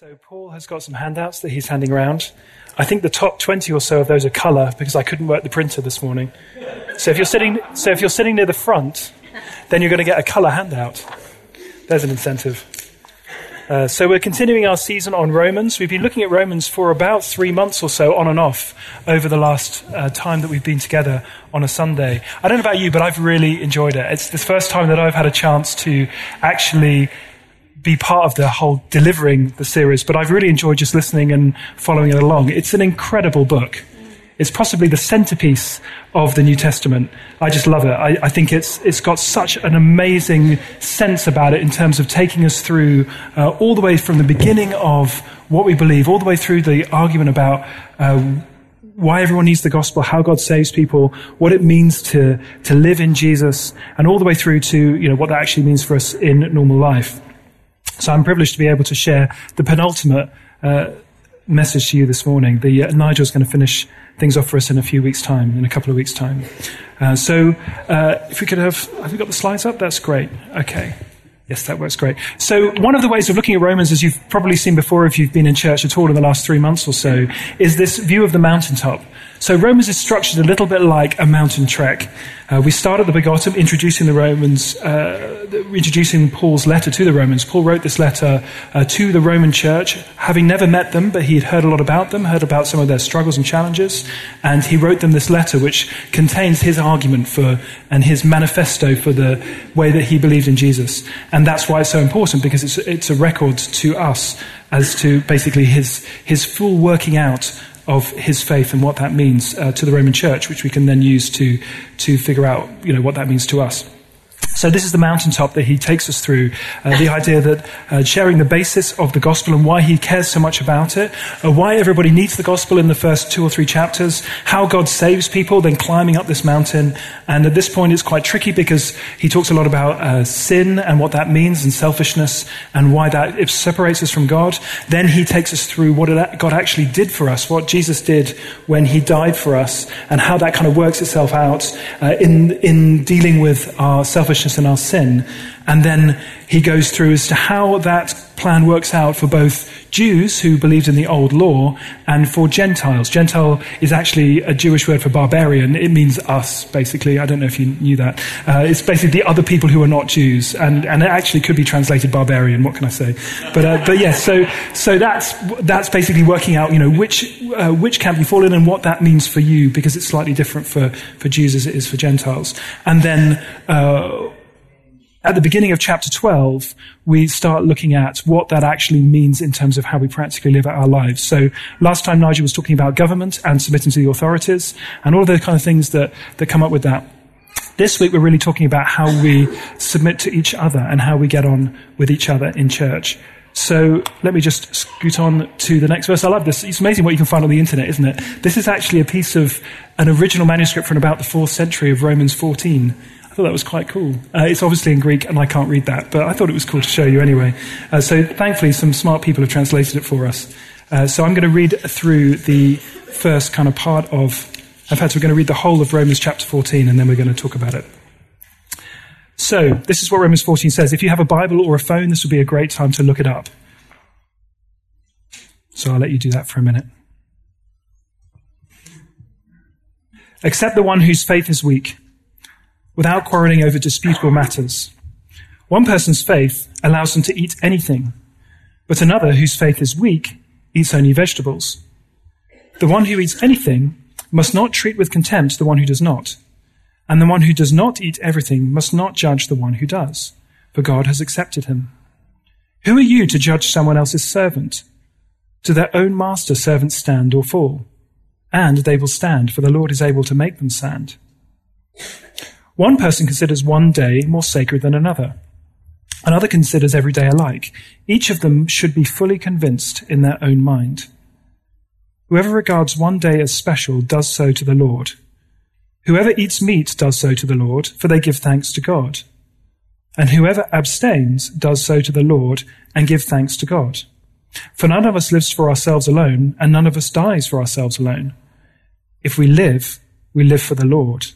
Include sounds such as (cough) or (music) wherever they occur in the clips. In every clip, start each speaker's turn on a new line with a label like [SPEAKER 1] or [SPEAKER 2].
[SPEAKER 1] So, Paul has got some handouts that he's handing around. I think the top 20 or so of those are colour because I couldn't work the printer this morning. So, if you're sitting, so if you're sitting near the front, then you're going to get a colour handout. There's an incentive. Uh, so, we're continuing our season on Romans. We've been looking at Romans for about three months or so, on and off, over the last uh, time that we've been together on a Sunday. I don't know about you, but I've really enjoyed it. It's the first time that I've had a chance to actually be part of the whole delivering the series, but I've really enjoyed just listening and following it along. It's an incredible book. It's possibly the centerpiece of the New Testament. I just love it. I, I, think it's, it's got such an amazing sense about it in terms of taking us through uh, all the way from the beginning of what we believe, all the way through the argument about uh, why everyone needs the gospel, how God saves people, what it means to, to live in Jesus, and all the way through to you know, what that actually means for us in normal life. So I'm privileged to be able to share the penultimate uh, message to you this morning. The uh, Nigel's going to finish things off for us in a few weeks' time, in a couple of weeks' time. Uh, so uh, if we could have, have we got the slides up? That's great. Okay. Yes, that works great. So one of the ways of looking at Romans, as you've probably seen before if you've been in church at all in the last three months or so, is this view of the mountaintop. So Romans is structured a little bit like a mountain trek. Uh, we start at the bottom, introducing the Romans, uh, introducing Paul's letter to the Romans. Paul wrote this letter uh, to the Roman church, having never met them, but he had heard a lot about them, heard about some of their struggles and challenges, and he wrote them this letter, which contains his argument for and his manifesto for the way that he believed in Jesus. And that's why it's so important because it's, it's a record to us as to basically his his full working out of his faith and what that means uh, to the Roman Church, which we can then use to to figure out, you know, what that means to us. So this is the mountaintop that he takes us through. Uh, the idea that uh, sharing the basis of the gospel and why he cares so much about it, uh, why everybody needs the gospel in the first two or three chapters, how God saves people, then climbing up this mountain. And at this point, it's quite tricky because he talks a lot about uh, sin and what that means and selfishness and why that it separates us from God. Then he takes us through what God actually did for us, what Jesus did when he died for us, and how that kind of works itself out uh, in in dealing with our selfishness and our sin. And then he goes through as to how that plan works out for both Jews who believed in the old law and for Gentiles. Gentile is actually a Jewish word for barbarian. It means us, basically. I don't know if you knew that. Uh, it's basically the other people who are not Jews, and, and it actually could be translated barbarian. What can I say? But uh, but yes, so so that's that's basically working out, you know, which uh, which camp you fall in and what that means for you, because it's slightly different for for Jews as it is for Gentiles. And then uh, at the beginning of chapter 12, we start looking at what that actually means in terms of how we practically live our lives. So last time Nigel was talking about government and submitting to the authorities and all of the kind of things that, that come up with that. This week we're really talking about how we submit to each other and how we get on with each other in church. So let me just scoot on to the next verse. I love this. It's amazing what you can find on the internet, isn't it? This is actually a piece of an original manuscript from about the fourth century of Romans 14 thought that was quite cool. Uh, it's obviously in Greek, and I can't read that, but I thought it was cool to show you anyway. Uh, so thankfully, some smart people have translated it for us. Uh, so I'm going to read through the first kind of part of. In fact, we're going to read the whole of Romans chapter 14, and then we're going to talk about it. So, this is what Romans 14 says. If you have a Bible or a phone, this would be a great time to look it up. So, I'll let you do that for a minute. Accept the one whose faith is weak without quarreling over disputable matters. One person's faith allows them to eat anything, but another whose faith is weak eats only vegetables. The one who eats anything must not treat with contempt the one who does not, and the one who does not eat everything must not judge the one who does, for God has accepted him. Who are you to judge someone else's servant? To their own master servants stand or fall, and they will stand, for the Lord is able to make them stand. One person considers one day more sacred than another. Another considers every day alike. Each of them should be fully convinced in their own mind. Whoever regards one day as special does so to the Lord. Whoever eats meat does so to the Lord, for they give thanks to God. And whoever abstains does so to the Lord and give thanks to God. For none of us lives for ourselves alone, and none of us dies for ourselves alone. If we live, we live for the Lord.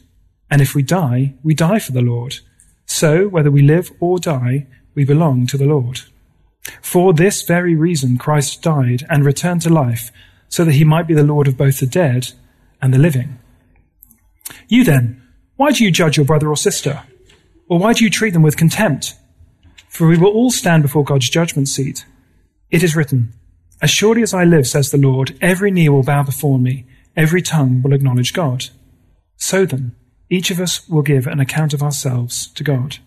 [SPEAKER 1] And if we die, we die for the Lord. So, whether we live or die, we belong to the Lord. For this very reason, Christ died and returned to life, so that he might be the Lord of both the dead and the living. You then, why do you judge your brother or sister? Or why do you treat them with contempt? For we will all stand before God's judgment seat. It is written, As surely as I live, says the Lord, every knee will bow before me, every tongue will acknowledge God. So then, each of us will give an account of ourselves to God.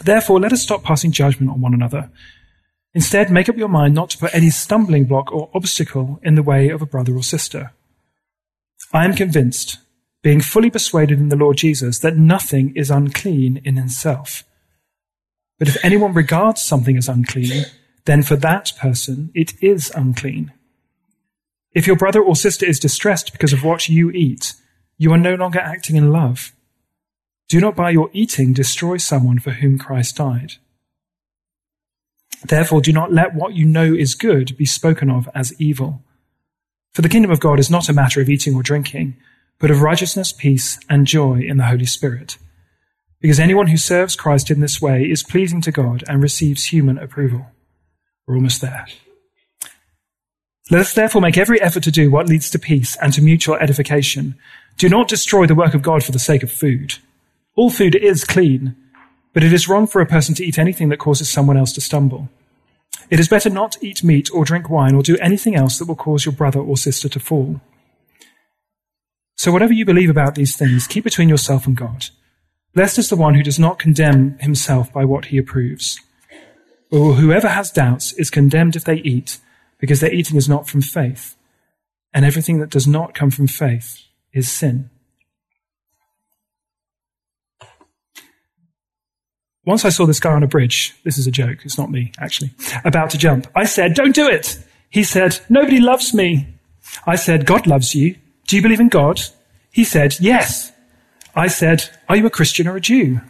[SPEAKER 1] Therefore, let us stop passing judgment on one another. Instead, make up your mind not to put any stumbling block or obstacle in the way of a brother or sister. I am convinced, being fully persuaded in the Lord Jesus, that nothing is unclean in himself. But if anyone regards something as unclean, then for that person it is unclean. If your brother or sister is distressed because of what you eat, you are no longer acting in love. Do not by your eating destroy someone for whom Christ died. Therefore, do not let what you know is good be spoken of as evil. For the kingdom of God is not a matter of eating or drinking, but of righteousness, peace, and joy in the Holy Spirit. Because anyone who serves Christ in this way is pleasing to God and receives human approval. We're almost there. Let us therefore make every effort to do what leads to peace and to mutual edification. Do not destroy the work of God for the sake of food. All food is clean, but it is wrong for a person to eat anything that causes someone else to stumble. It is better not to eat meat or drink wine or do anything else that will cause your brother or sister to fall. So whatever you believe about these things, keep between yourself and God. Blessed is the one who does not condemn himself by what he approves. Or whoever has doubts is condemned if they eat, because their eating is not from faith. And everything that does not come from faith is sin. Once I saw this guy on a bridge, this is a joke, it's not me, actually, about to jump. I said, don't do it. He said, nobody loves me. I said, God loves you. Do you believe in God? He said, yes. I said, are you a Christian or a Jew?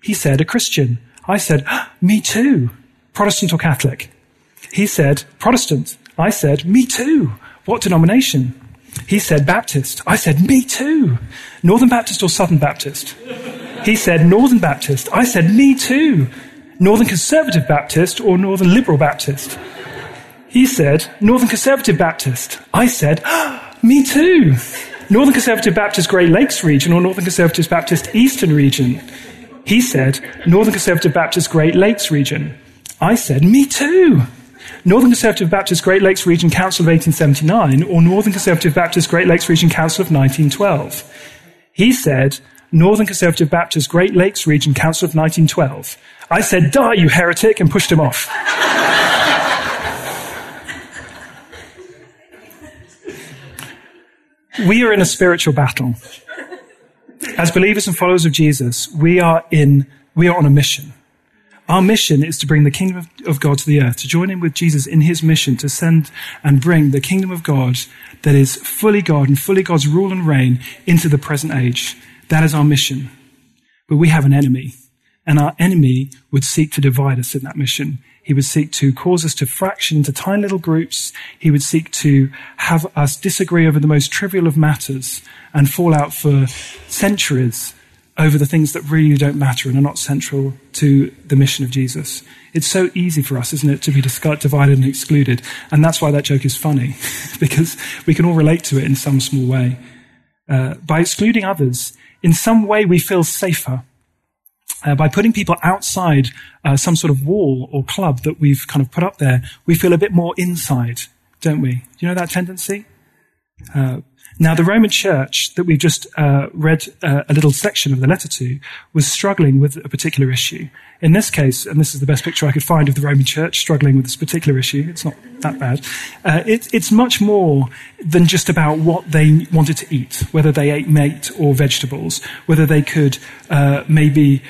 [SPEAKER 1] He said, a Christian. I said, ah, me too. Protestant or Catholic? He said, Protestant. I said, me too. What denomination? He said, Baptist. I said, me too. Northern Baptist or Southern Baptist? He said Northern Baptist. I said, me too. Northern Conservative Baptist or Northern Liberal Baptist? He said, Northern Conservative Baptist. I said, (gasps) me too. Northern Conservative Baptist Great Lakes region or Northern Conservative Baptist Eastern region? He said, Northern Conservative Baptist Great Lakes region. I said, me too. Northern Conservative Baptist Great Lakes Region Council of 1879 or Northern Conservative Baptist Great Lakes Region Council of 1912. He said, Northern Conservative Baptist Great Lakes Region Council of 1912. I said, Die, you heretic, and pushed him off. we are in a spiritual battle. As believers and followers of Jesus, we are in, we are on a mission. Our mission is to bring the kingdom of God to the earth, to join in with Jesus in his mission to send and bring the kingdom of God that is fully God and fully God's rule and reign into the present age. That is our mission. But we have an enemy, and our enemy would seek to divide us in that mission. He would seek to cause us to fraction into tiny little groups. He would seek to have us disagree over the most trivial of matters and fall out for centuries over the things that really don't matter and are not central to the mission of Jesus. It's so easy for us, isn't it, to be divided and excluded. And that's why that joke is funny, (laughs) because we can all relate to it in some small way. Uh, by excluding others, in some way we feel safer. Uh, by putting people outside uh, some sort of wall or club that we've kind of put up there, we feel a bit more inside, don't we? Do you know that tendency? Uh, now, the Roman Church that we've just uh, read uh, a little section of the letter to was struggling with a particular issue. In this case, and this is the best picture I could find of the Roman Church struggling with this particular issue, it's not that bad. Uh, it, it's much more than just about what they wanted to eat, whether they ate meat or vegetables, whether they could uh, maybe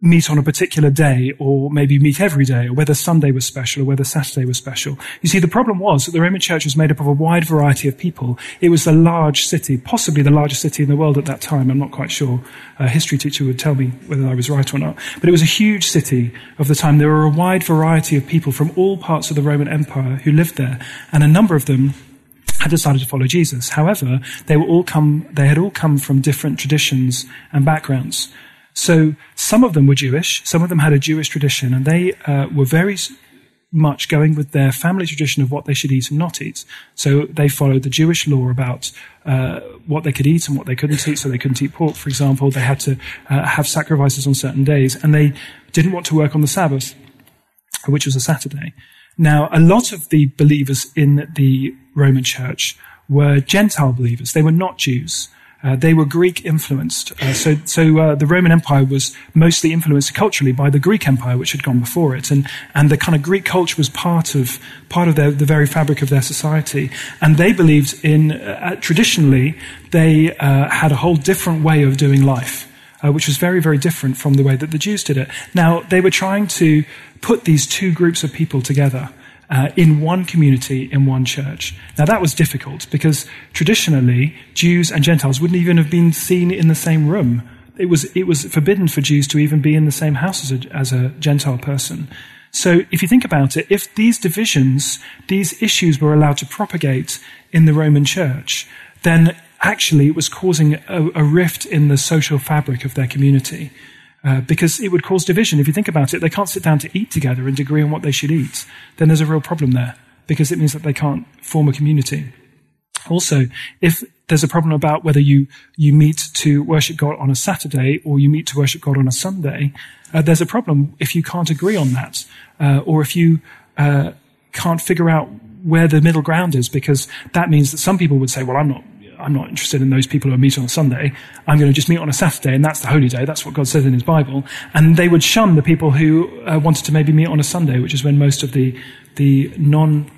[SPEAKER 1] meet on a particular day or maybe meet every day or whether Sunday was special or whether Saturday was special. You see, the problem was that the Roman church was made up of a wide variety of people. It was a large city, possibly the largest city in the world at that time. I'm not quite sure. A history teacher would tell me whether I was right or not. But it was a huge city of the time. There were a wide variety of people from all parts of the Roman Empire who lived there. And a number of them had decided to follow Jesus. However, they were all come, they had all come from different traditions and backgrounds. So some of them were Jewish, some of them had a Jewish tradition, and they uh, were very much going with their family tradition of what they should eat and not eat. So they followed the Jewish law about uh, what they could eat and what they couldn't eat. So they couldn't eat pork, for example. They had to uh, have sacrifices on certain days, and they didn't want to work on the Sabbath, which was a Saturday. Now, a lot of the believers in the Roman Church were Gentile believers. They were not Jews. Uh, they were Greek influenced. Uh, so, so uh, the Roman Empire was mostly influenced culturally by the Greek Empire, which had gone before it, and and the kind of Greek culture was part of part of their, the very fabric of their society. And they believed in uh, traditionally they uh, had a whole different way of doing life. Uh, which was very, very different from the way that the Jews did it. Now, they were trying to put these two groups of people together uh, in one community, in one church. Now, that was difficult because traditionally, Jews and Gentiles wouldn't even have been seen in the same room. It was, it was forbidden for Jews to even be in the same house as a, as a Gentile person. So, if you think about it, if these divisions, these issues were allowed to propagate in the Roman church, then actually it was causing a, a rift in the social fabric of their community. Uh, because it would cause division. If you think about it, they can't sit down to eat together and agree on what they should eat. Then there's a real problem there because it means that they can't form a community. Also, if there's a problem about whether you, you meet to worship God on a Saturday or you meet to worship God on a Sunday, uh, there's a problem if you can't agree on that, uh, or if you uh, can't figure out where the middle ground is, because that means that some people would say, well, I'm not I'm not interested in those people who are meeting on Sunday. I'm going to just meet on a Saturday, and that's the holy day. That's what God says in His Bible. And they would shun the people who uh, wanted to maybe meet on a Sunday, which is when most of the the non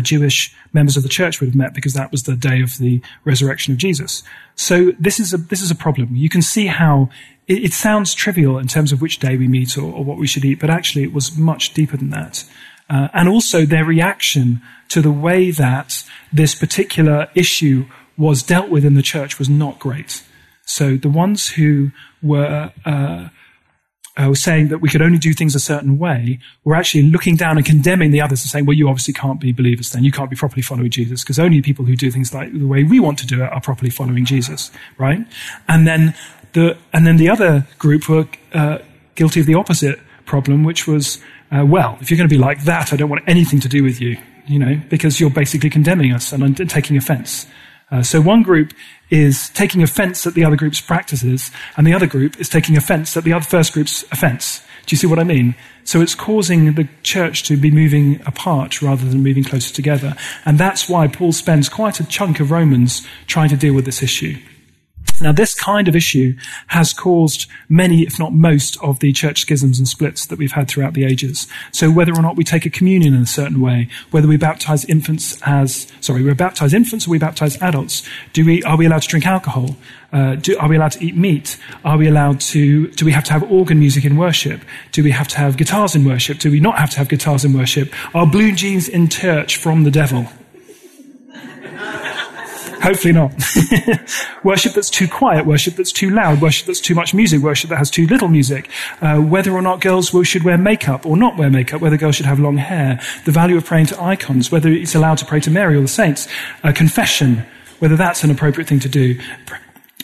[SPEAKER 1] Jewish members of the church would have met because that was the day of the resurrection of Jesus. So this is a this is a problem. You can see how it, it sounds trivial in terms of which day we meet or, or, what we should eat, but actually it was much deeper than that. Uh, and also their reaction to the way that this particular issue was dealt with in the church was not great. So the ones who were uh, uh, saying that we could only do things a certain way were actually looking down and condemning the others and saying, well, you obviously can't be believers then. You can't be properly following Jesus because only people who do things like the way we want to do it are properly following Jesus, right? And then the, and then the other group were uh, guilty of the opposite problem, which was, uh, well, if you're going to be like that, I don't want anything to do with you, you know, because you're basically condemning us and taking offense. Uh, so one group is taking offense at the other group's practices, and the other group is taking offense at the other first group's offense. Do you see what I mean? So it's causing the church to be moving apart rather than moving closer together. And that's why Paul spends quite a chunk of Romans trying to deal with this issue. Now, this kind of issue has caused many, if not most, of the church schisms and splits that we've had throughout the ages. So, whether or not we take a communion in a certain way, whether we baptize infants as, sorry, we baptize infants or we baptize adults, do we, are we allowed to drink alcohol? Uh, do, are we allowed to eat meat? Are we allowed to, do we have to have organ music in worship? Do we have to have guitars in worship? Do we not have to have guitars in worship? Are blue jeans in church from the devil? Hopefully not. (laughs) worship that's too quiet, worship that's too loud, worship that's too much music, worship that has too little music, uh, whether or not girls should wear makeup or not wear makeup, whether girls should have long hair, the value of praying to icons, whether it's allowed to pray to Mary or the saints, uh, confession, whether that's an appropriate thing to do,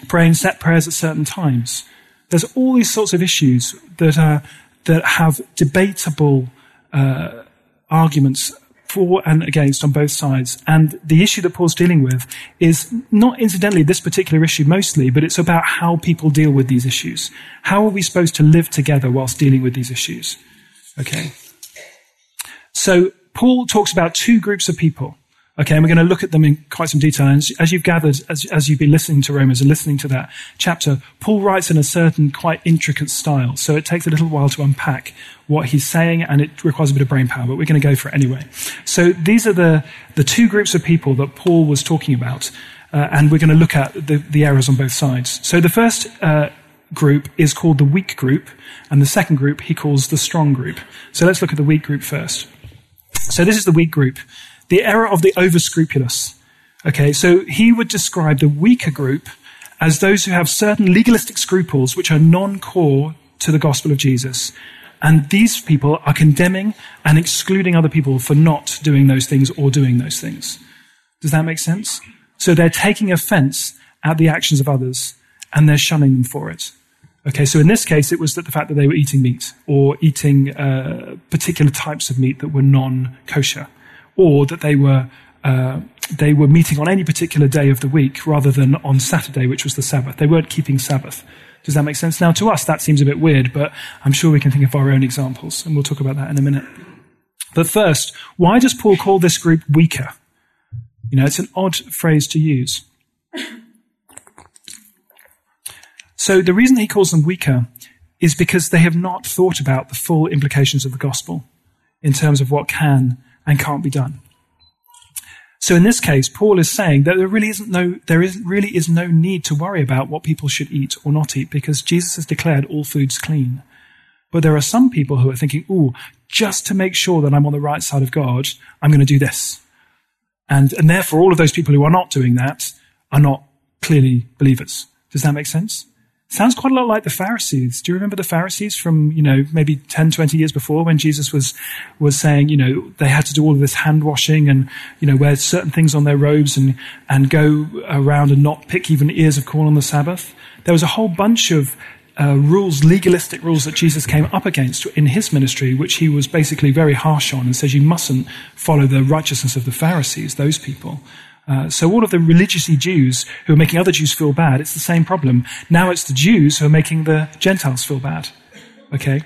[SPEAKER 1] praying set prayers at certain times. There's all these sorts of issues that are, that have debatable uh, arguments for and against on both sides. And the issue that Paul's dealing with is not incidentally this particular issue mostly, but it's about how people deal with these issues. How are we supposed to live together whilst dealing with these issues? Okay. So Paul talks about two groups of people. Okay, and we're going to look at them in quite some detail. And as you've gathered, as, as you've been listening to Romans and listening to that chapter, Paul writes in a certain quite intricate style. So it takes a little while to unpack what he's saying, and it requires a bit of brain power, but we're going to go for it anyway. So these are the, the two groups of people that Paul was talking about, uh, and we're going to look at the, the errors on both sides. So the first uh, group is called the weak group, and the second group he calls the strong group. So let's look at the weak group first. So this is the weak group the error of the overscrupulous. Okay, so he would describe the weaker group as those who have certain legalistic scruples which are non-core to the gospel of Jesus. And these people are condemning and excluding other people for not doing those things or doing those things. Does that make sense? So they're taking offense at the actions of others and they're shunning them for it. Okay, so in this case, it was that the fact that they were eating meat or eating uh, particular types of meat that were non-kosher, or that they were uh, they were meeting on any particular day of the week rather than on Saturday, which was the Sabbath. They weren't keeping Sabbath. Does that make sense? Now, to us, that seems a bit weird, but I'm sure we can think of our own examples, and we'll talk about that in a minute. But first, why does Paul call this group weaker? You know, it's an odd phrase to use. So the reason he calls them weaker is because they have not thought about the full implications of the gospel in terms of what can and can't be done. So in this case, Paul is saying that there really isn't no, there is, really is no need to worry about what people should eat or not eat because Jesus has declared all foods clean. But there are some people who are thinking, ooh, just to make sure that I'm on the right side of God, I'm going to do this. And, and therefore all of those people who are not doing that are not clearly believers. Does that make sense? Sounds quite a lot like the Pharisees. Do you remember the Pharisees from, you know, maybe 10, 20 years before when Jesus was, was saying, you know, they had to do all of this hand washing and, you know, wear certain things on their robes and, and go around and not pick even ears of corn on the Sabbath? There was a whole bunch of uh, rules, legalistic rules that Jesus came up against in his ministry, which he was basically very harsh on and says you mustn't follow the righteousness of the Pharisees, those people. Uh, so all of the religiously Jews who are making other Jews feel bad, it's the same problem. Now it's the Jews who are making the Gentiles feel bad. Okay?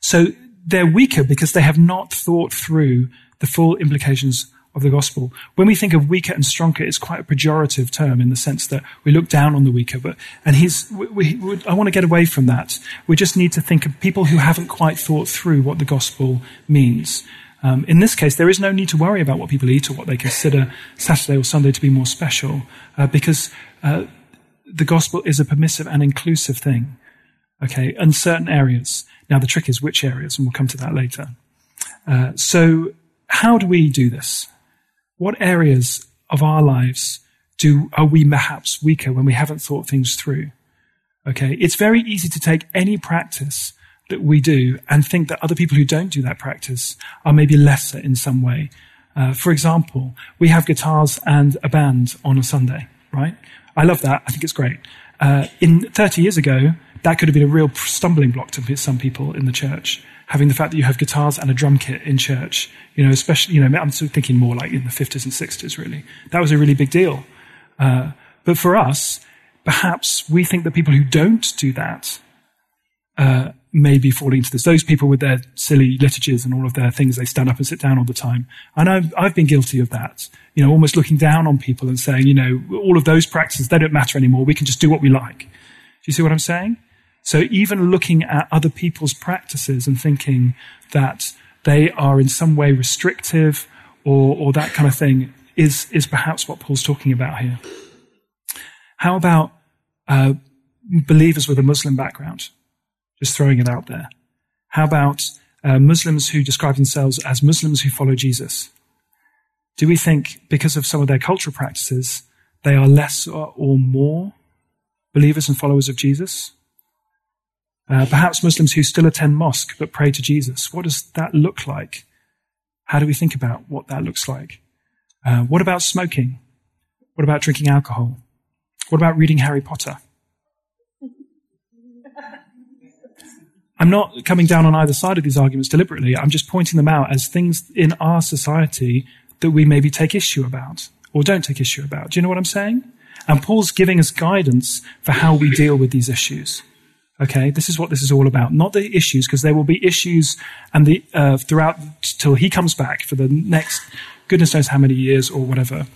[SPEAKER 1] So they're weaker because they have not thought through the full implications of the gospel. When we think of weaker and stronger, it's quite a pejorative term in the sense that we look down on the weaker. But and he's, we, we, I want to get away from that. We just need to think of people who haven't quite thought through what the gospel means. Um, in this case, there is no need to worry about what people eat or what they consider Saturday or Sunday to be more special, uh, because uh, the gospel is a permissive and inclusive thing. Okay, in certain areas. Now, the trick is which areas, and we'll come to that later. Uh, so, how do we do this? What areas of our lives do are we perhaps weaker when we haven't thought things through? Okay, it's very easy to take any practice that we do and think that other people who don't do that practice are maybe lesser in some way. Uh, for example, we have guitars and a band on a Sunday, right? I love that. I think it's great. Uh, in 30 years ago, that could have been a real stumbling block to some people in the church. Having the fact that you have guitars and a drum kit in church, you know, especially, you know, I'm thinking more like in the 50s and 60s, really. That was a really big deal. Uh, but for us, perhaps we think that people who don't do that uh, may be falling into this. Those people with their silly liturgies and all of their things, they stand up and sit down all the time. And I've, I've been guilty of that. You know, almost looking down on people and saying, you know, all of those practices, they don't matter anymore. We can just do what we like. Do you see what I'm saying? So even looking at other people's practices and thinking that they are in some way restrictive or, or that kind of thing is, is perhaps what Paul's talking about here. How about uh, believers with a Muslim background? Just throwing it out there. How about uh, Muslims who describe themselves as Muslims who follow Jesus? Do we think because of some of their cultural practices, they are less or, or more believers and followers of Jesus? Uh, perhaps Muslims who still attend mosque but pray to Jesus. What does that look like? How do we think about what that looks like? Uh, what about smoking? What about drinking alcohol? What about reading Harry Potter? I'm not coming down on either side of these arguments deliberately. I'm just pointing them out as things in our society that we maybe take issue about or don't take issue about. Do you know what I'm saying? And Paul's giving us guidance for how we deal with these issues. Okay, this is what this is all about. Not the issues, because there will be issues and the uh, throughout till he comes back for the next goodness knows how many years or whatever,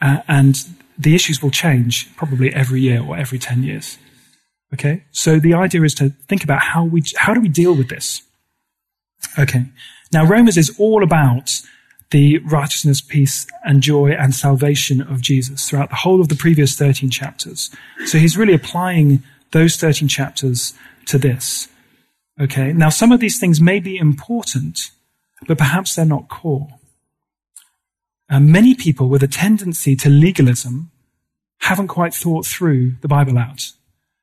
[SPEAKER 1] uh, and the issues will change probably every year or every ten years. Okay. So the idea is to think about how we, how do we deal with this? Okay. Now Romans is all about the righteousness, peace, and joy and salvation of Jesus throughout the whole of the previous 13 chapters. So he's really applying those 13 chapters to this. Okay. Now some of these things may be important, but perhaps they're not core. Uh, many people with a tendency to legalism haven't quite thought through the Bible out.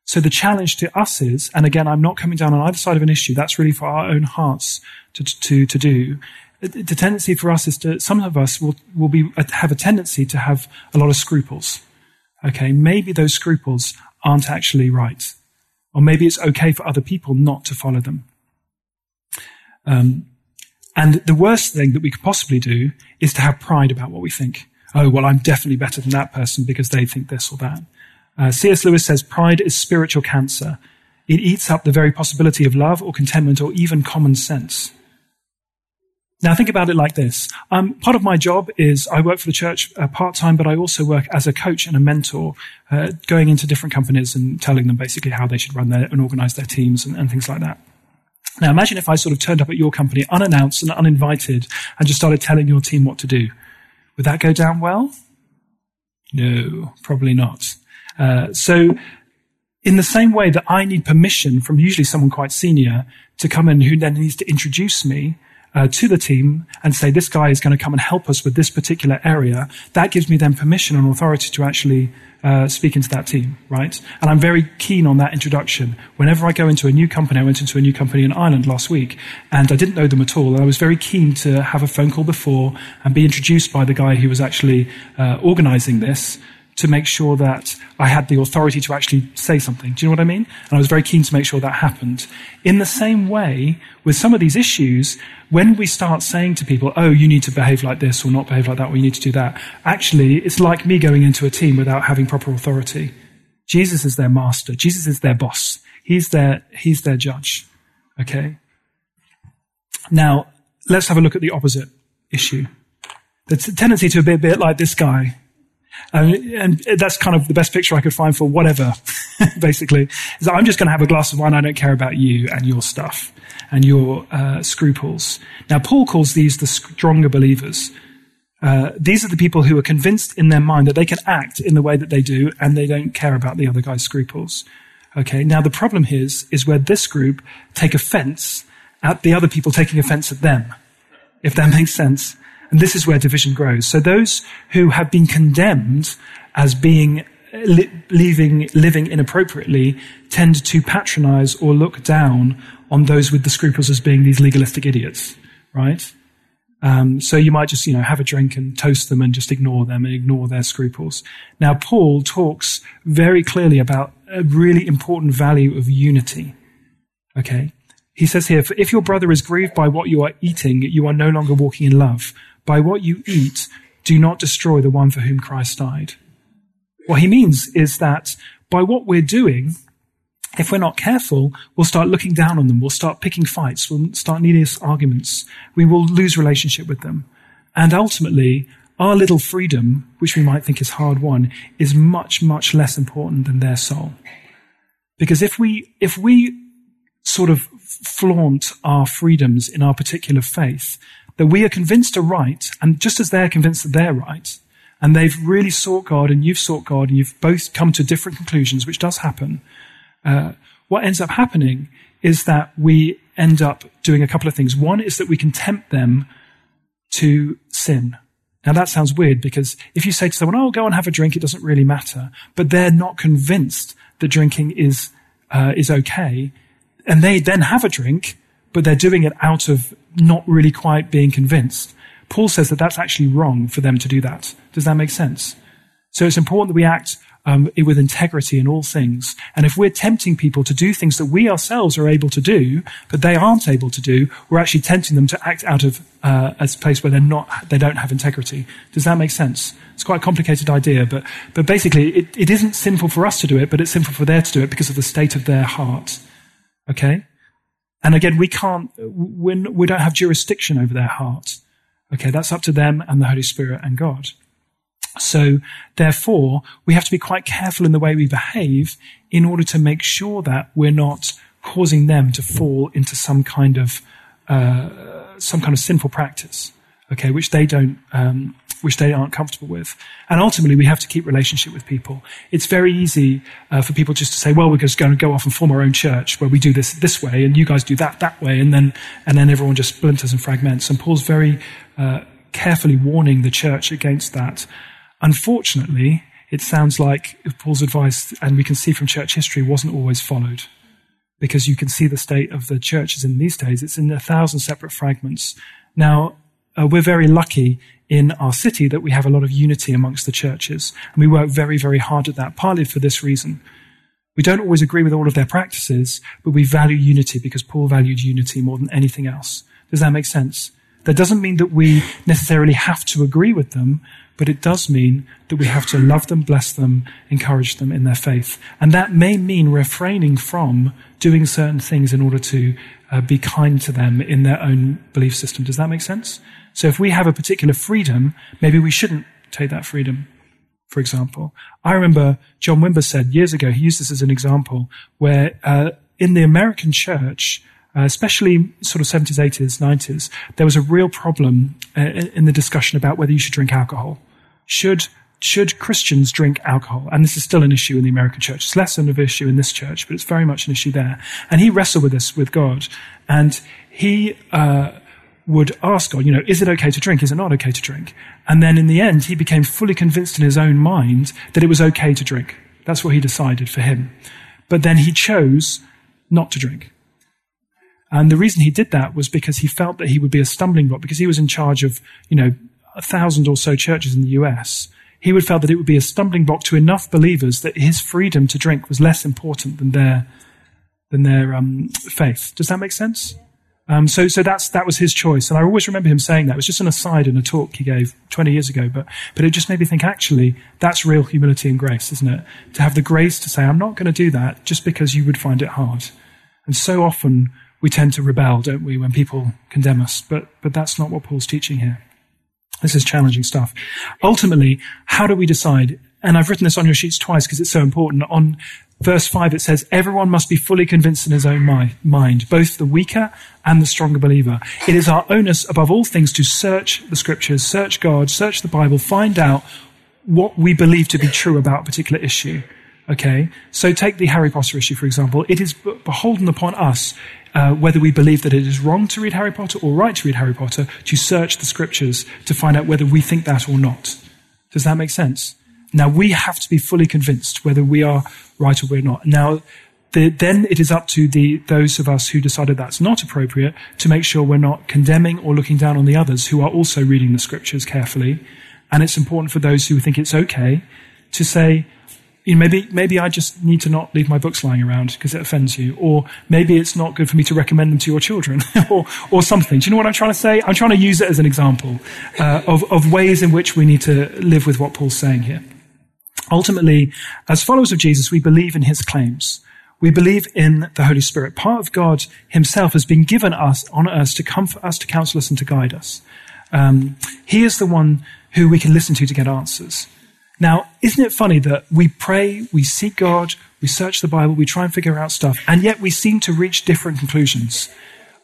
[SPEAKER 1] So the challenge to us is, and again, I'm not coming down on either side of an issue. That's really for our own hearts to, to, to do. The tendency for us is to, some of us will, will be, have a tendency to have a lot of scruples. Okay. Maybe those scruples aren't actually right. Or maybe it's okay for other people not to follow them. Um, and the worst thing that we could possibly do is to have pride about what we think. Oh, well, I'm definitely better than that person because they think this or that. Uh, C.S. Lewis says pride is spiritual cancer. It eats up the very possibility of love or contentment or even common sense. Now think about it like this. Um, part of my job is I work for the church uh, part time, but I also work as a coach and a mentor, uh, going into different companies and telling them basically how they should run their and organize their teams and, and things like that. Now imagine if I sort of turned up at your company unannounced and uninvited and just started telling your team what to do. Would that go down well? No, probably not. Uh, so in the same way that I need permission from usually someone quite senior to come in who then needs to introduce me, uh, to the team and say, this guy is going to come and help us with this particular area, that gives me then permission and authority to actually uh, speak into that team, right? And I'm very keen on that introduction. Whenever I go into a new company, I went into a new company in Ireland last week, and I didn't know them at all. And I was very keen to have a phone call before and be introduced by the guy who was actually uh, organizing this to make sure that I had the authority to actually say something. Do you know what I mean? And I was very keen to make sure that happened. In the same way, with some of these issues, when we start saying to people, oh, you need to behave like this or not behave like that, or you need to do that, actually, it's like me going into a team without having proper authority. Jesus is their master. Jesus is their boss. He's their, he's their judge. Okay? Now, let's have a look at the opposite issue. The t- tendency to be a bit like this guy um, and that's kind of the best picture I could find for whatever, (laughs) basically. Is that I'm just going to have a glass of wine. I don't care about you and your stuff and your uh, scruples. Now, Paul calls these the stronger believers. Uh, these are the people who are convinced in their mind that they can act in the way that they do and they don't care about the other guy's scruples. Okay. Now, the problem here is, is where this group take offense at the other people taking offense at them. If that (laughs) makes sense. And this is where division grows. So those who have been condemned as being li- leaving, living inappropriately tend to patronize or look down on those with the scruples as being these legalistic idiots, right? Um, so you might just, you know, have a drink and toast them and just ignore them and ignore their scruples. Now, Paul talks very clearly about a really important value of unity. Okay. He says here, if your brother is grieved by what you are eating, you are no longer walking in love. By what you eat, do not destroy the one for whom Christ died. What he means is that by what we're doing, if we're not careful, we'll start looking down on them. We'll start picking fights. We'll start needless arguments. We will lose relationship with them. And ultimately, our little freedom, which we might think is hard won, is much, much less important than their soul. Because if we, if we sort of flaunt our freedoms in our particular faith, that we are convinced are right, and just as they're convinced that they're right, and they've really sought God, and you've sought God, and you've both come to different conclusions, which does happen, uh, what ends up happening is that we end up doing a couple of things. One is that we can tempt them to sin. Now that sounds weird because if you say to someone, "Oh, go and have a drink," it doesn't really matter, but they're not convinced that drinking is uh, is okay, and they then have a drink, but they're doing it out of not really quite being convinced. Paul says that that's actually wrong for them to do that. Does that make sense? So it's important that we act um, with integrity in all things. And if we're tempting people to do things that we ourselves are able to do, but they aren't able to do, we're actually tempting them to act out of uh, a place where they're not, they don't have integrity. Does that make sense? It's quite a complicated idea, but but basically, it, it isn't sinful for us to do it, but it's sinful for them to do it because of the state of their heart. Okay. And again, we can't, we don't have jurisdiction over their heart. Okay, that's up to them and the Holy Spirit and God. So therefore, we have to be quite careful in the way we behave in order to make sure that we're not causing them to fall into some kind of, uh, some kind of sinful practice. Okay, which they don't, um, which they aren't comfortable with. And ultimately, we have to keep relationship with people. It's very easy uh, for people just to say, well, we're just going to go off and form our own church where we do this this way and you guys do that that way. And then, and then everyone just splinters and fragments. And Paul's very uh, carefully warning the church against that. Unfortunately, it sounds like Paul's advice, and we can see from church history, wasn't always followed. Because you can see the state of the churches in these days. It's in a thousand separate fragments. Now, uh, we're very lucky in our city that we have a lot of unity amongst the churches. And we work very, very hard at that, partly for this reason. We don't always agree with all of their practices, but we value unity because Paul valued unity more than anything else. Does that make sense? That doesn't mean that we necessarily have to agree with them, but it does mean that we have to love them, bless them, encourage them in their faith. And that may mean refraining from doing certain things in order to uh, be kind to them in their own belief system. Does that make sense? So if we have a particular freedom, maybe we shouldn't take that freedom for example. I remember John Wimber said years ago, he used this as an example, where uh, in the American church, uh, especially sort of 70s, 80s, 90s, there was a real problem uh, in the discussion about whether you should drink alcohol. Should should Christians drink alcohol? And this is still an issue in the American church. It's less of an issue in this church, but it's very much an issue there. And he wrestled with this with God, and he uh, would ask God, you know, is it okay to drink? Is it not okay to drink? And then in the end, he became fully convinced in his own mind that it was okay to drink. That's what he decided for him. But then he chose not to drink. And the reason he did that was because he felt that he would be a stumbling block because he was in charge of, you know, a thousand or so churches in the US. He would felt that it would be a stumbling block to enough believers that his freedom to drink was less important than their, than their um, faith. Does that make sense? Um, so, so that's, that was his choice. And I always remember him saying that. It was just an aside in a talk he gave 20 years ago, but, but it just made me think actually, that's real humility and grace, isn't it? To have the grace to say, I'm not going to do that just because you would find it hard. And so often we tend to rebel, don't we, when people condemn us. But, but that's not what Paul's teaching here. This is challenging stuff. Ultimately, how do we decide? And I've written this on your sheets twice because it's so important. On verse 5, it says, Everyone must be fully convinced in his own mind, both the weaker and the stronger believer. It is our onus above all things to search the scriptures, search God, search the Bible, find out what we believe to be true about a particular issue. Okay? So take the Harry Potter issue, for example. It is beholden upon us uh, whether we believe that it is wrong to read Harry Potter or right to read Harry Potter to search the scriptures to find out whether we think that or not. Does that make sense? Now we have to be fully convinced whether we are right or we're not. Now, the, then it is up to the, those of us who decided that's not appropriate to make sure we're not condemning or looking down on the others who are also reading the scriptures carefully. And it's important for those who think it's okay to say, you know, maybe, maybe I just need to not leave my books lying around because it offends you. Or maybe it's not good for me to recommend them to your children (laughs) or, or something. Do you know what I'm trying to say? I'm trying to use it as an example uh, of, of ways in which we need to live with what Paul's saying here. Ultimately, as followers of Jesus, we believe in his claims. We believe in the Holy Spirit. Part of God himself has been given us on earth to comfort us, to counsel us, and to guide us. Um, he is the one who we can listen to to get answers. Now, isn't it funny that we pray, we seek God, we search the Bible, we try and figure out stuff, and yet we seem to reach different conclusions?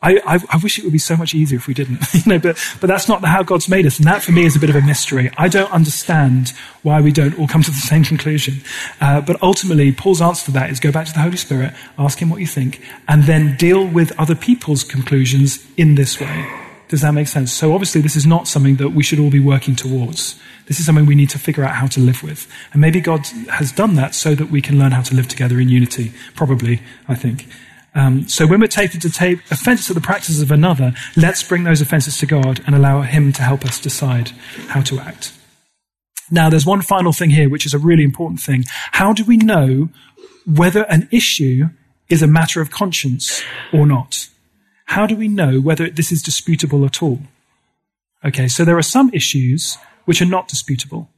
[SPEAKER 1] I, I, I, wish it would be so much easier if we didn't, (laughs) you know, but, but that's not how God's made us. And that for me is a bit of a mystery. I don't understand why we don't all come to the same conclusion. Uh, but ultimately, Paul's answer to that is go back to the Holy Spirit, ask him what you think, and then deal with other people's conclusions in this way. Does that make sense? So obviously, this is not something that we should all be working towards. This is something we need to figure out how to live with. And maybe God has done that so that we can learn how to live together in unity. Probably, I think. Um, so when we're taken to take offense at the practices of another, let's bring those offenses to God and allow Him to help us decide how to act. Now, there's one final thing here, which is a really important thing. How do we know whether an issue is a matter of conscience or not? How do we know whether this is disputable at all? Okay, so there are some issues which are not disputable.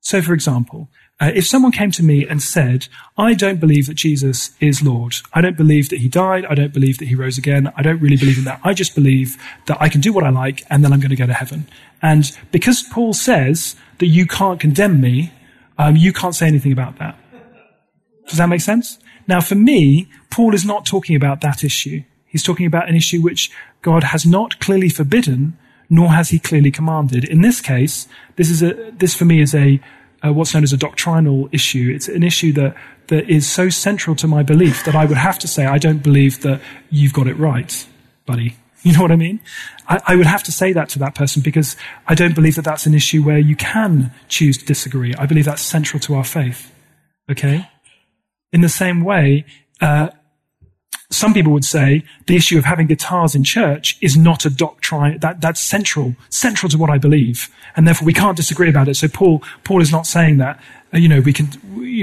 [SPEAKER 1] So, for example, uh, if someone came to me and said, I don't believe that Jesus is Lord. I don't believe that he died. I don't believe that he rose again. I don't really believe in that. I just believe that I can do what I like and then I'm going to go to heaven. And because Paul says that you can't condemn me, um, you can't say anything about that. Does that make sense? Now, for me, Paul is not talking about that issue. He's talking about an issue which God has not clearly forbidden, nor has he clearly commanded. In this case, this is a, this for me is a, uh, what's known as a doctrinal issue. It's an issue that, that is so central to my belief that I would have to say, I don't believe that you've got it right, buddy. (laughs) You know what I mean? I, I, would have to say that to that person because I don't believe that that's an issue where you can choose to disagree. I believe that's central to our faith. Okay? In the same way, uh, Some people would say the issue of having guitars in church is not a doctrine that, that's central, central to what I believe. And therefore we can't disagree about it. So Paul, Paul is not saying that, uh, you know, we can,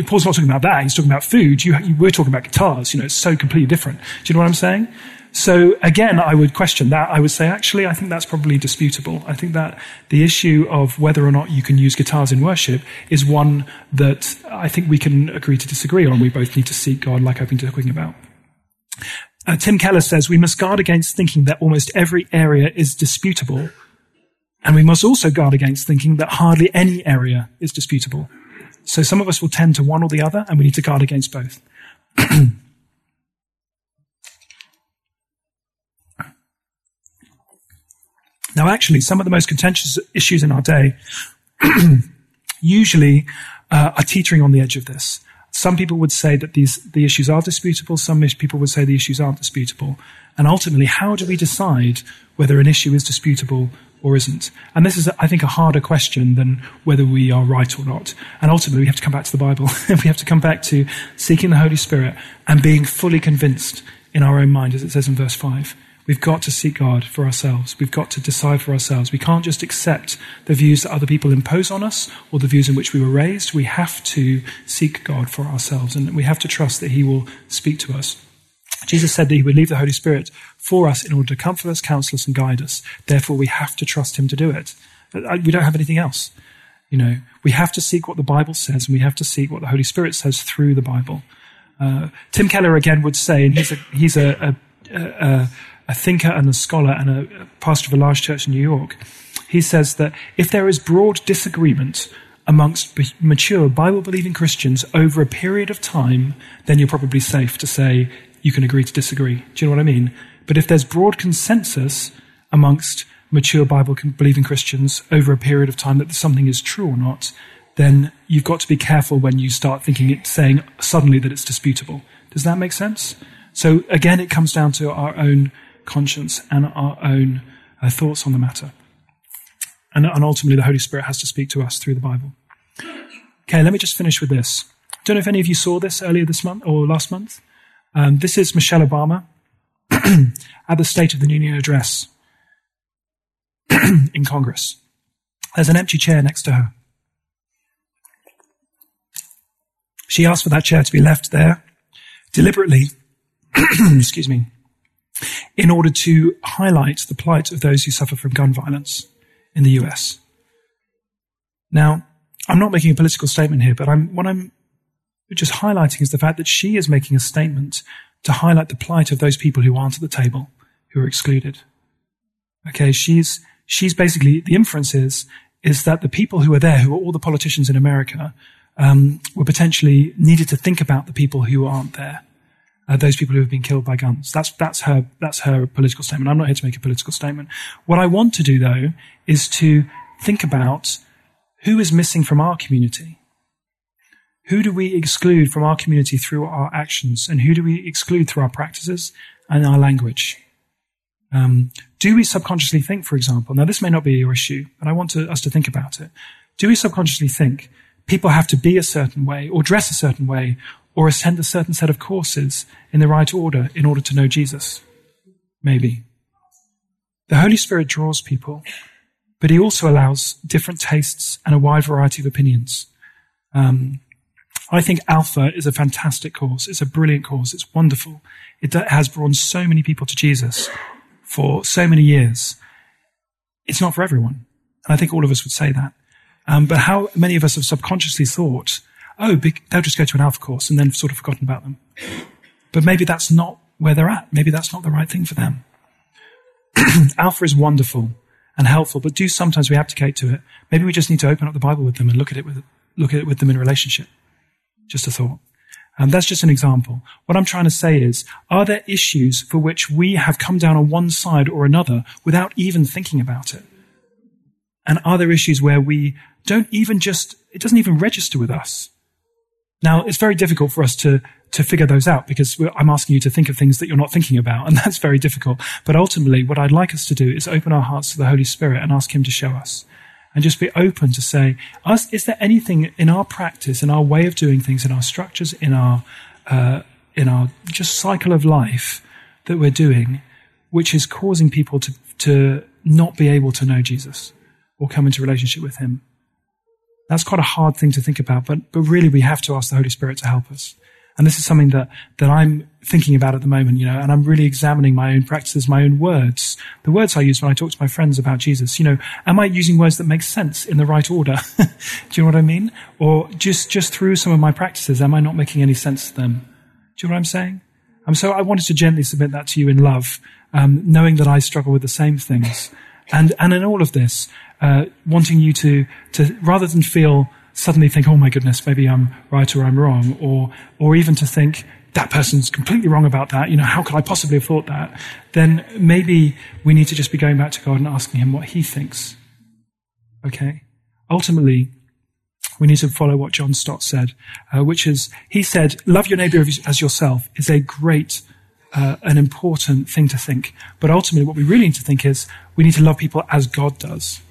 [SPEAKER 1] Paul's not talking about that. He's talking about food. You, we're talking about guitars. You know, it's so completely different. Do you know what I'm saying? So again, I would question that. I would say, actually, I think that's probably disputable. I think that the issue of whether or not you can use guitars in worship is one that I think we can agree to disagree on. We both need to seek God, like I've been talking about. Uh, Tim Keller says we must guard against thinking that almost every area is disputable. And we must also guard against thinking that hardly any area is disputable. So some of us will tend to one or the other, and we need to guard against both. (clears throat) Now, actually, some of the most contentious issues in our day (clears throat) usually uh, are teetering on the edge of this. Some people would say that these, the issues are disputable. Some people would say the issues aren't disputable. And ultimately, how do we decide whether an issue is disputable or isn't? And this is, I think, a harder question than whether we are right or not. And ultimately, we have to come back to the Bible. (laughs) we have to come back to seeking the Holy Spirit and being fully convinced in our own mind, as it says in verse 5. We've got to seek God for ourselves. We've got to decide for ourselves. We can't just accept the views that other people impose on us or the views in which we were raised. We have to seek God for ourselves and we have to trust that He will speak to us. Jesus said that He would leave the Holy Spirit for us in order to comfort us, counsel us, and guide us. Therefore, we have to trust Him to do it. Uh, we don't have anything else. You know, we have to seek what the Bible says and we have to seek what the Holy Spirit says through the Bible. Uh, Tim Keller again would say, and he's a, he's a, a, a a thinker and a scholar and a pastor of a large church in New York, he says that if there is broad disagreement amongst mature Bible believing Christians over a period of time, then you're probably safe to say you can agree to disagree. Do you know what I mean? But if there's broad consensus amongst mature Bible believing Christians over a period of time that something is true or not, then you've got to be careful when you start thinking it, saying suddenly that it's disputable. Does that make sense? So again, it comes down to our own conscience and our own uh, thoughts on the matter. And, and ultimately, the Holy Spirit has to speak to us through the Bible. Okay, let me just finish with this. I Don't know if any of you saw this earlier this month or last month. Um, this is Michelle Obama (clears throat) at the State of the Union address (clears throat) in Congress. There's an empty chair next to her. She asked for that chair to be left there deliberately, (clears throat) excuse me, in order to highlight the plight of those who suffer from gun violence in the US. Now, I'm not making a political statement here, but I'm, what I'm just highlighting is the fact that she is making a statement to highlight the plight of those people who aren't at the table, who are excluded. Okay, she's, she's basically, the inference is, is that the people who are there, who are all the politicians in America, um, were potentially needed to think about the people who aren't there uh, those people who have been killed by guns. That's, that's her, that's her political statement. I'm not here to make a political statement. What I want to do though is to think about who is missing from our community. Who do we exclude from our community through our actions and who do we exclude through our practices and our language? Um, do we subconsciously think, for example, now this may not be your issue, but I want to, us to think about it. Do we subconsciously think people have to be a certain way or dress a certain way or attend a certain set of courses in the right order in order to know Jesus? Maybe. The Holy Spirit draws people, but He also allows different tastes and a wide variety of opinions. Um, I think Alpha is a fantastic course. It's a brilliant course. It's wonderful. It has brought so many people to Jesus for so many years. It's not for everyone. And I think all of us would say that. Um, but how many of us have subconsciously thought oh, they'll just go to an alpha course and then sort of forgotten about them. But maybe that's not where they're at. Maybe that's not the right thing for them. (clears throat) alpha is wonderful and helpful, but do sometimes we abdicate to it. Maybe we just need to open up the Bible with them and look at it with, look at it with them in relationship. Just a thought. And that's just an example. What I'm trying to say is, are there issues for which we have come down on one side or another without even thinking about it? And are there issues where we don't even just, it doesn't even register with us? Now, it's very difficult for us to, to figure those out because I'm asking you to think of things that you're not thinking about, and (laughs) that's very difficult. But ultimately, what I'd like us to do is open our hearts to the Holy Spirit and ask Him to show us. And just be open to say, is there anything in our practice, in our way of doing things, in our structures, in our, uh, in our just cycle of life that we're doing, which is causing people to, to not be able to know Jesus or come into relationship with Him. That's quite a hard thing to think about, but, but really we have to ask the Holy Spirit to help us. And this is something that, that I'm thinking about at the moment, you know, and I'm really examining my own practices, my own words, the words I use when I talk to my friends about Jesus. You know, am I using words that make sense in the right order? (laughs) Do you know what I mean? Or just, just through some of my practices, am I not making any sense to them? Do you know what I'm saying? Um, so I wanted to gently submit that to you in love, um, knowing that I struggle with the same things. And, and in all of this, uh, wanting you to, to, rather than feel suddenly think, oh my goodness, maybe I'm right or I'm wrong, or, or even to think, that person's completely wrong about that, you know, how could I possibly have thought that? Then maybe we need to just be going back to God and asking Him what He thinks. Okay? Ultimately, we need to follow what John Stott said, uh, which is, he said, love your neighbor as yourself is a great, uh, an important thing to think. But ultimately, what we really need to think is, we need to love people as God does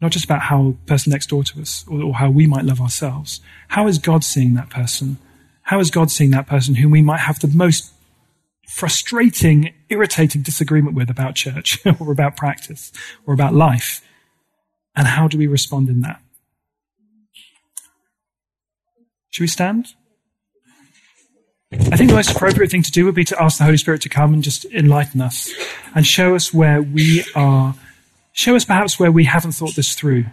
[SPEAKER 1] not just about how person next door to us or, or, how we might love ourselves. How is God seeing that person? How is God seeing that person whom we might have the most frustrating, irritating disagreement with about church (laughs) or about practice or about life? And how do we respond in that? Should we stand? I think the most appropriate thing to do would be to ask the Holy Spirit to come and just enlighten us and show us where we are Show us perhaps where we haven't thought this through.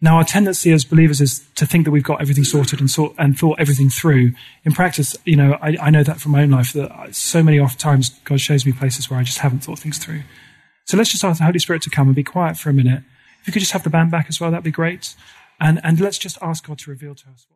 [SPEAKER 1] Now, our tendency as believers is to think that we've got everything sorted and, sort, and thought everything through. In practice, you know, I, I know that from my own life that so many times God shows me places where I just haven't thought things through. So let's just ask the Holy Spirit to come and be quiet for a minute. If you could just have the band back as well, that'd be great. And, and let's just ask God to reveal to us.